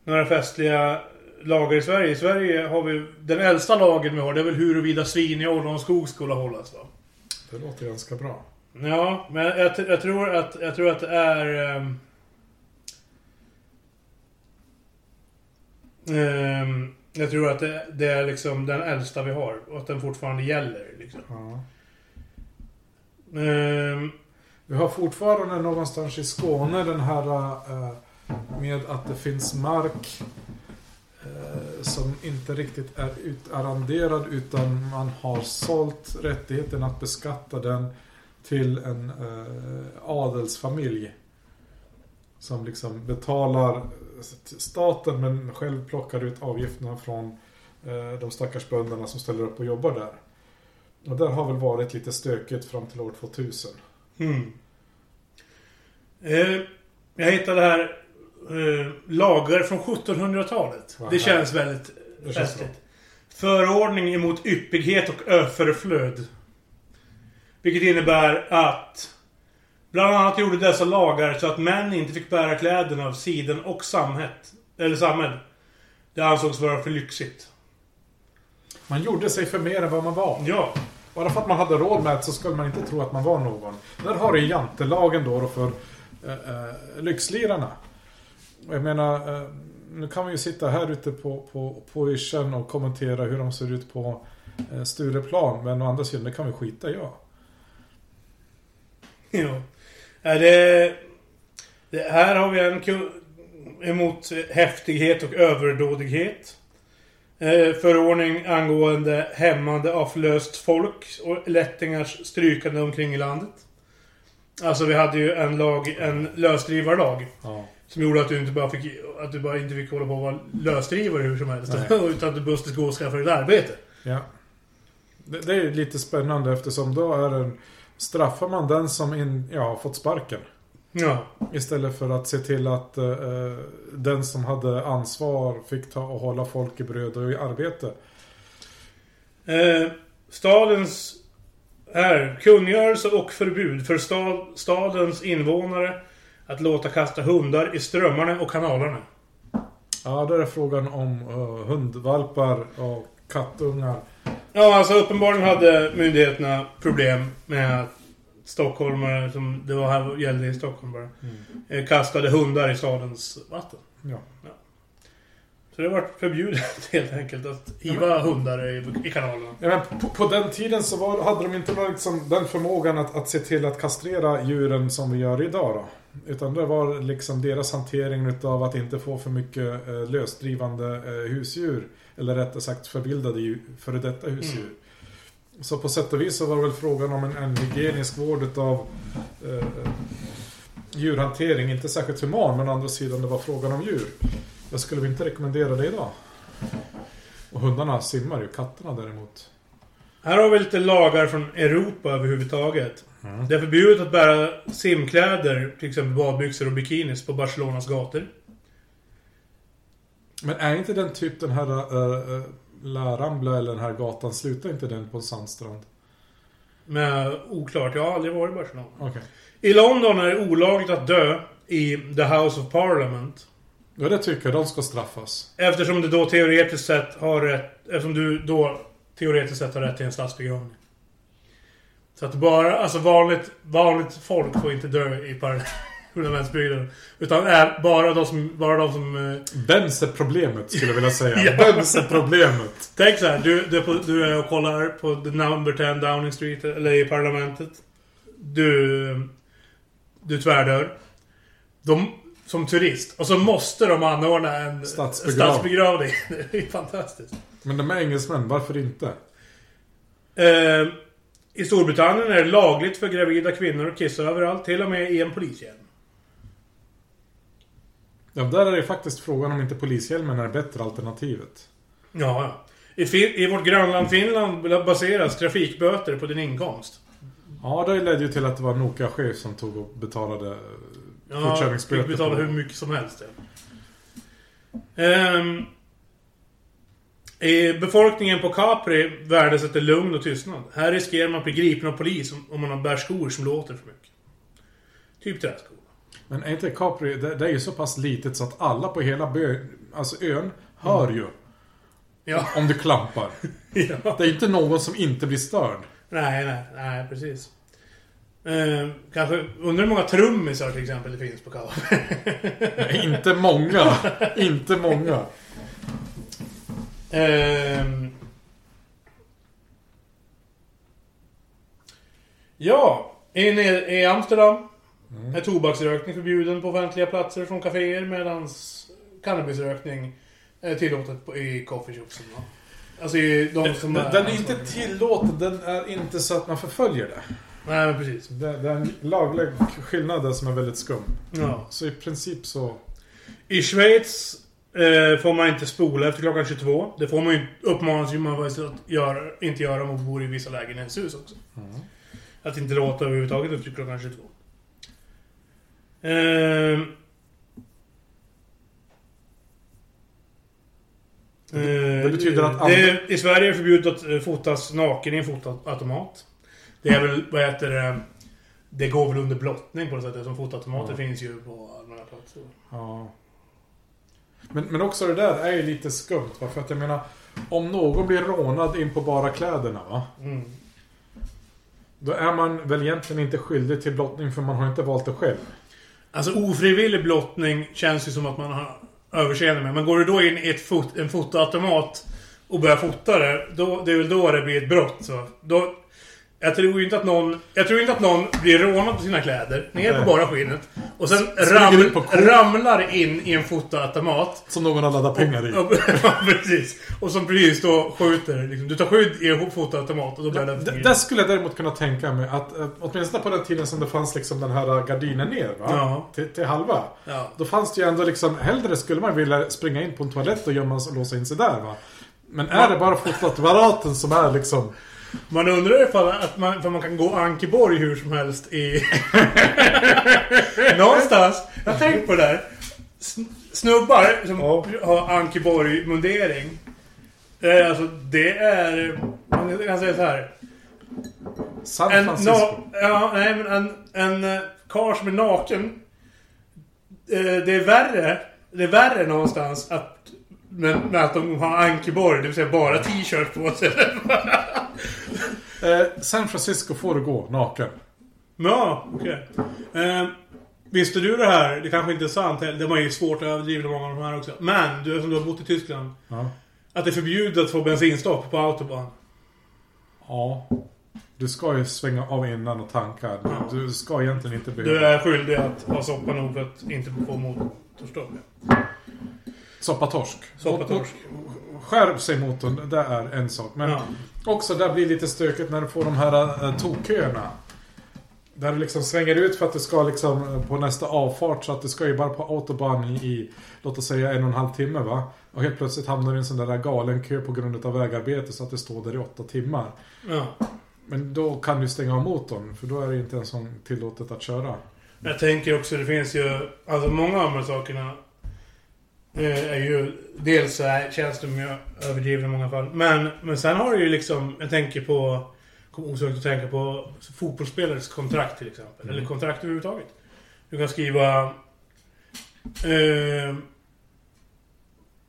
några festliga lagar i Sverige. I Sverige har vi... Den äldsta lagen vi har, det är väl huruvida svin i ålderdomsskog skulle hållas va? Det låter ganska bra. Ja, men jag, jag, tror att, jag tror att det är... ehm, ehm, jag tror att det, det är liksom den äldsta vi har och att den fortfarande gäller. Liksom. Ja. Ehm, Vi har fortfarande någonstans i Skåne den här eh, med att det finns mark Eh, som inte riktigt är utarrenderad utan man har sålt rättigheten att beskatta den till en eh, adelsfamilj. Som liksom betalar staten men själv plockar ut avgifterna från eh, de stackars bönderna som ställer upp och jobbar där. Och där har väl varit lite stökigt fram till år 2000. Mm. Eh, jag hittade här eh, lagar från 1700-talet. Vad Det känns väldigt Det känns festligt. Förordning emot yppighet och överflöd. Vilket innebär att Bland annat gjorde dessa lagar så att män inte fick bära kläderna av siden och sammet. Eller sammet. Det ansågs vara för lyxigt. Man gjorde sig för mer än vad man var. Ja. Bara för att man hade råd med det så skulle man inte tro att man var någon. Där har du jantelagen då, då för eh, eh, lyxlirarna. Jag menar, eh, nu kan vi ju sitta här ute på, på, på Yrsen och kommentera hur de ser ut på eh, Stureplan. Men å andra sidan, det kan vi skita i, ja. ja. Är det, det... Här har vi en emot häftighet och överdådighet. Eh, förordning angående hämmande av förlöst folk och lättingars strykande omkring i landet. Alltså vi hade ju en lag, en lösdrivarlag. ja. Som gjorde att du inte bara fick, att du bara inte fick hålla på och vara lösdrivare hur som helst. Utan att du måste gå och skaffa ett arbete. ja. Det, det är lite spännande eftersom då är det, straffar man den som in, ja, har fått sparken. Ja. Istället för att se till att eh, den som hade ansvar fick ta och hålla folk i bröd och i arbete. Eh, stadens... Här. Kungörelse och förbud för stad, stadens invånare att låta kasta hundar i strömmarna och kanalerna. Ja, där är frågan om eh, hundvalpar och kattungar. Ja, alltså uppenbarligen hade myndigheterna problem med att stockholmare, som det var här gällde i Stockholm bara, eh, kastade hundar i stadens vatten. Ja. Så det var förbjudet helt enkelt att hiva hundar i, i kanalerna. Ja, men på, på den tiden så var, hade de inte liksom den förmågan att, att se till att kastrera djuren som vi gör idag då. Utan det var liksom deras hantering utav att inte få för mycket eh, lösdrivande eh, husdjur. Eller rättare sagt förvildade djur, före detta husdjur. Så på sätt och vis så var det väl frågan om en, en hygienisk vård utav eh, djurhantering. Inte särskilt human, men å andra sidan det var frågan om djur. Jag skulle väl inte rekommendera det idag. Och hundarna simmar ju, katterna däremot. Här har vi lite lagar från Europa överhuvudtaget. Det är förbjudet att bära simkläder, till exempel badbyxor och bikinis, på Barcelonas gator. Men är inte den typ den här uh, La Rambla eller den här gatan, slutar inte den på en sandstrand? Men oklart, jag har aldrig varit i Barcelona. Okej. I London är det olagligt att dö i The House of Parliament. Ja, det tycker jag. De ska straffas. Eftersom du då teoretiskt sett har rätt... Eftersom du då teoretiskt sett har rätt till en statsbegravning. Så att bara, alltså vanligt, vanligt folk får inte dö i parlamentsbyggnaden. Utan är bara de som, bara de som... eh, Benz är problemet, skulle jag vilja säga. Ja. Benz är problemet. Tänk så här, du, du, är på, du är och kollar på the number 10 Downing Street, eller i parlamentet. Du... du tvärdör. De, som turist. Och så måste de anordna en Stadsbegravning. stadsbegravning. Det är fantastiskt. Men de är engelsmän, varför inte? Eh, I Storbritannien är det lagligt för gravida kvinnor att kissa överallt. Till och med i en polishjälm. Ja, där är det faktiskt frågan om inte polishjälmen är bättre alternativet. Ja. I, fin- I vårt grannland Finland baseras trafikböter på din inkomst. Ja, det ledde ju till att det var Nokia-chef som tog och betalade Ja, fick betala hur mycket som helst. Ja. Ehm, befolkningen på Capri värdesätter lugn och tystnad. Här riskerar man att bli gripen av polis om, man bär skor som låter för mycket. Typ träskor. Men är inte Capri, det, det är ju så pass litet så att alla på hela bö, alltså ön hör ju Ja. om du klampar. ja. Det är inte någon som inte blir störd. Nej, nej, nej, precis. Ehm, kanske, undrar hur många trummisar till exempel det finns på. Nej, inte många. inte många. Ehm. Ja, i, i Amsterdam är tobaksrökning förbjuden på offentliga platser från kaféer medan cannabisrökning är tillåtet på, i coffeeshops. va? Alltså i de som Den, den är inte tillåten, den är inte så att man förföljer det. Nej, men precis. Det, det är en laglig skillnad där som är väldigt skum. Ja. Så i princip så... I Schweiz eh, får man inte spola efter klockan 22. Det får man ju uppmanas ju man faktiskt att göra, inte göra om man bor i vissa lägenhetshus också. Att inte låta överhuvudtaget efter klockan 22. Ehm. Det betyder att Eh, det är, I Sverige är det förbjudet att eh, fotas naken i en fotoautomat. Det är väl, vad heter det? Det går väl under blottning på något sätt eftersom fotoautomater Ja. finns ju på allmänna platser. Ja. Men, men också det där är ju lite skumt va? För att jag menar... Om någon blir rånad in på bara kläderna va? Mm. Då är man väl egentligen inte skyldig till blottning för man har inte valt det själv. Alltså ofrivillig blottning känns ju som att man har överseende med. Men går du då in i ett fot, en fotoautomat och börjar fota det, då, det är väl då det blir ett brott. Så. Då, jag tror inte att någon... Jag tror inte att någon blir rånad på sina kläder, ner på bara skinnet. Och sen ram, ramlar in i en fotoautomat. Som någon har laddat pengar i. Ja, precis. Och som precis då skjuter. Liksom. Du tar skydd i en fotoautomat och då börjar den D- fungera. Där skulle jag däremot kunna tänka mig att eh, åtminstone på den tiden som det fanns liksom den här gardinen ner va? Ja. Till, till halva. Ja. Då fanns det ju ändå liksom, hellre skulle man vilja springa in på en toalett och gömma sig och låsa in sig där va. Men är det bara fotoapparaten som är liksom... Man undrar ifall att man, för man kan gå Ankeborg hur som helst i... Någonstans. Jag har tänkt på det där. Sn- Snubbar som Ja. har Ankeborg-mundering. Alltså det är... Man kan säga så här. San En, Francisco. na, ja, nej, men en, en eh, karl som är naken. Eh, det är värre. Det är värre någonstans att... Men, med att de har Ankeborg, det vill säga bara t-shirt på sig. Eh, San Francisco får du gå naken. Ja, okej. Eh, visste du det här? Det kanske inte är sant. heller. Det var ju svårt att överdriva många av de här också. Men, du som du har bott i Tyskland. Ja. Att det är förbjudet att få bensinstopp på autobahn. ja. Du ska ju svänga av innan och tanka. Du, du ska egentligen inte Du behöva... är skyldig att ha soppa nog för att inte få motorstopp. Soppatorsk. Soppatorsk. Skärp sig motorn, det är en sak. Men Ja. också där blir lite stökigt när du får de här äh, tokköerna. Där du liksom svänger ut för att du ska liksom eh, på nästa avfart så att du ska ju bara på autobahn i, låt oss säga en och en halv timme va. Och helt plötsligt hamnar du i en sån där galen kö på grund av vägarbete så att du står där i åtta timmar. Ja. Men då kan du stänga av motorn för då är det inte ens tillåtet att köra. Jag tänker också, det finns ju... Alltså många av de här sakerna eh, är ju... Dels så känns de ju överdrivna i många fall. Men, men sen har du ju liksom... Jag tänker på... Kommer osökt att tänka på fotbollsspelares kontrakt till exempel. Eller kontrakt överhuvudtaget. Du kan skriva... Eh,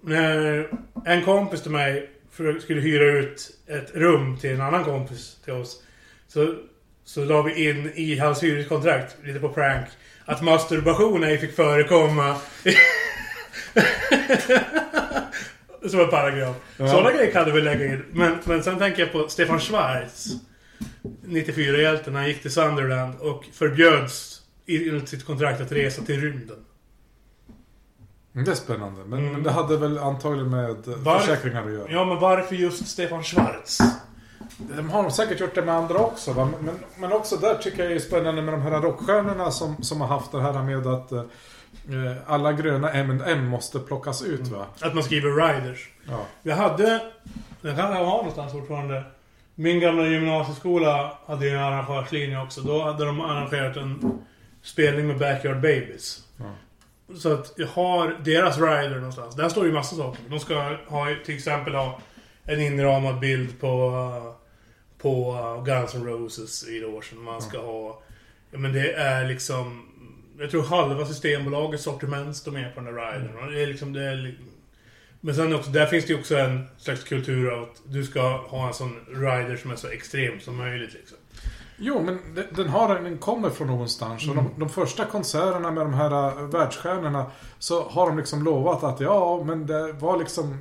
när en kompis till mig för- skulle hyra ut ett rum till en annan kompis till oss. Så, så la vi in i hans hyreskontrakt, lite på prank, att masturbation ej fick förekomma. Som en paragraf. Ja. Sådana grejer kan du väl lägga in. Men, men sen tänker jag på Stefan Schwarz. 94-hjälten. Han gick till Sunderland och förbjöds enligt sitt kontrakt att resa till rymden. Mm, Det är spännande. Men, Mm. men det hade väl antagligen med Var- försäkringar att göra. Ja, men varför just Stefan Schwarz? De har säkert gjort det med andra också. Va? Men, men också där tycker jag är spännande med de här rockstjärnorna som, som har haft det här med att eh, alla gröna M&M måste plockas ut. Va? Att man skriver riders. Ja. Vi hade, den kan jag ha någonstans fortfarande. Min gamla gymnasieskola hade ju en arrangörslinje också. Då hade de arrangerat en spelning med Backyard Babies. Ja. Så att jag har deras rider någonstans. Där står ju massa saker. De ska ha, till exempel ha en inramad bild på, på Guns N' Roses i logen. Man ska ha... Ja men det är liksom... Jag tror halva Systembolagets sortiment står med på den där ridern. Och Det är liksom... Det är, men sen också, där finns det ju också en slags kultur av att du ska ha en sån rider som är så extrem som möjligt liksom. Jo, men de- den, har, den kommer från någonstans. Och Mm. de, de första konserterna med de här äh, världsstjärnorna så har de liksom lovat att ja, men det var liksom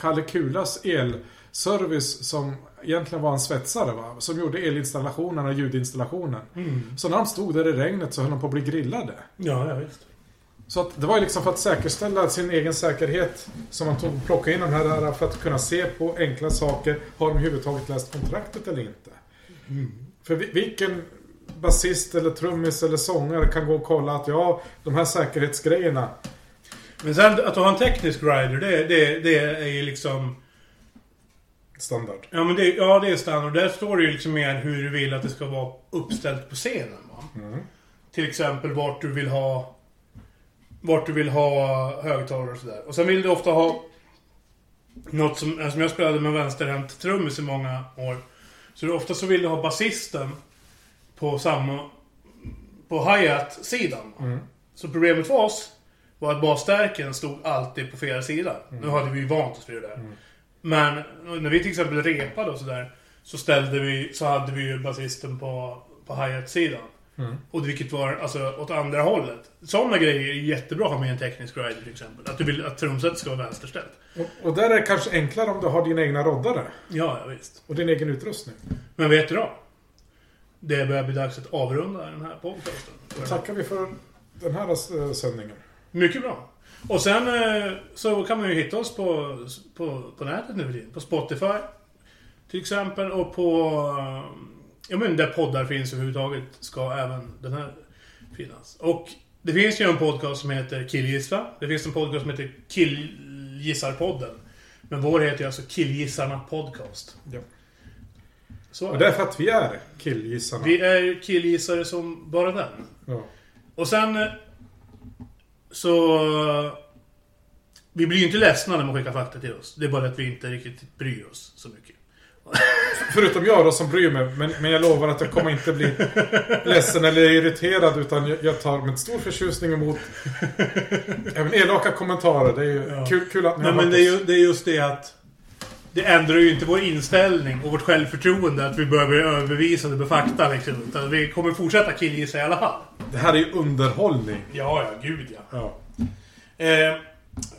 Kalle Kulas elservice som egentligen var en svetsare va? Som gjorde elinstallationen och ljudinstallationen. Så när de stod där i regnet så höll de på att bli grillade. Ja, ja visst. Så att det var ju liksom för att säkerställa sin egen säkerhet som man tog plockade in de här för att kunna se på enkla saker. Har de överhuvudtaget läst kontraktet eller inte? För vi- vilken basist eller trummis eller sångare kan gå och kolla att ja, de här säkerhetsgrejerna. Men sen att ha en teknisk rider, det, det, det är ju liksom... Standard. Ja, men det, ja, det är standard. Där står det ju liksom mer hur du vill att det ska vara uppställt på scenen. Va? Till exempel vart du vill ha... Vart du vill ha högtalare och sådär. Och sen vill du ofta ha... Något som, som jag spelade med vänsterhänt trummis i många år. Så ofta så vill du ha basisten på samma... På hi-hat-sidan. va? Så problemet för oss var att basstärken stod alltid på fel sida. Nu hade vi ju vant oss vid det där. Men när vi till exempel repade och sådär så ställde vi, så hade vi ju basisten på, på hi-hat-sidan. Och vilket var alltså åt andra hållet. Sådana grejer är jättebra att ha med en teknisk rider till exempel. Att du vill att trumsetet ska vara vänsterställt. Och, och där är det kanske enklare om du har dina egna roddare. Ja, ja visst. Och din egen utrustning. Men vet du då? Det börjar bli dags att avrunda den här podcasten. Då tackar vi för den här eh, sändningen. Mycket bra. Och sen eh, så kan man ju hitta oss på, på, på nätet nu för tiden. På Spotify. Till exempel och på... eh, Ja men där poddar finns överhuvudtaget ska även den här finnas. Och det finns ju en podcast som heter Killgissa. Det finns en podcast som heter Killgissarpodden. Men vår heter ju alltså Killgissarna Podcast. Ja. Så Och är det är för att vi är killgissarna. Vi är killgissare som bara den. Ja. Och sen... Så... Vi blir ju inte ledsna när man skickar fakta till oss. Det är bara att vi inte riktigt bryr oss så mycket. Förutom jag då som bryr mig. Men, men jag lovar att jag kommer inte bli ledsen eller irriterad. Utan jag, jag tar med stor förtjusning emot även elaka kommentarer. Det är ju Ja. kul, kul att ni Nej har men det är, ju, det är just det att... Det ändrar ju inte vår inställning och vårt självförtroende att vi börjar bli överbevisade med fakta liksom. Utan vi kommer fortsätta killgissa i alla fall. Det här är ju underhållning. Ja, ja, gud ja. Ja. Eh,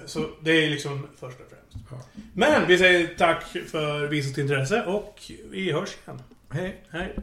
så det är liksom först och främst. Ja. Men vi säger tack för visat intresse och vi hörs igen. Hej. Hej.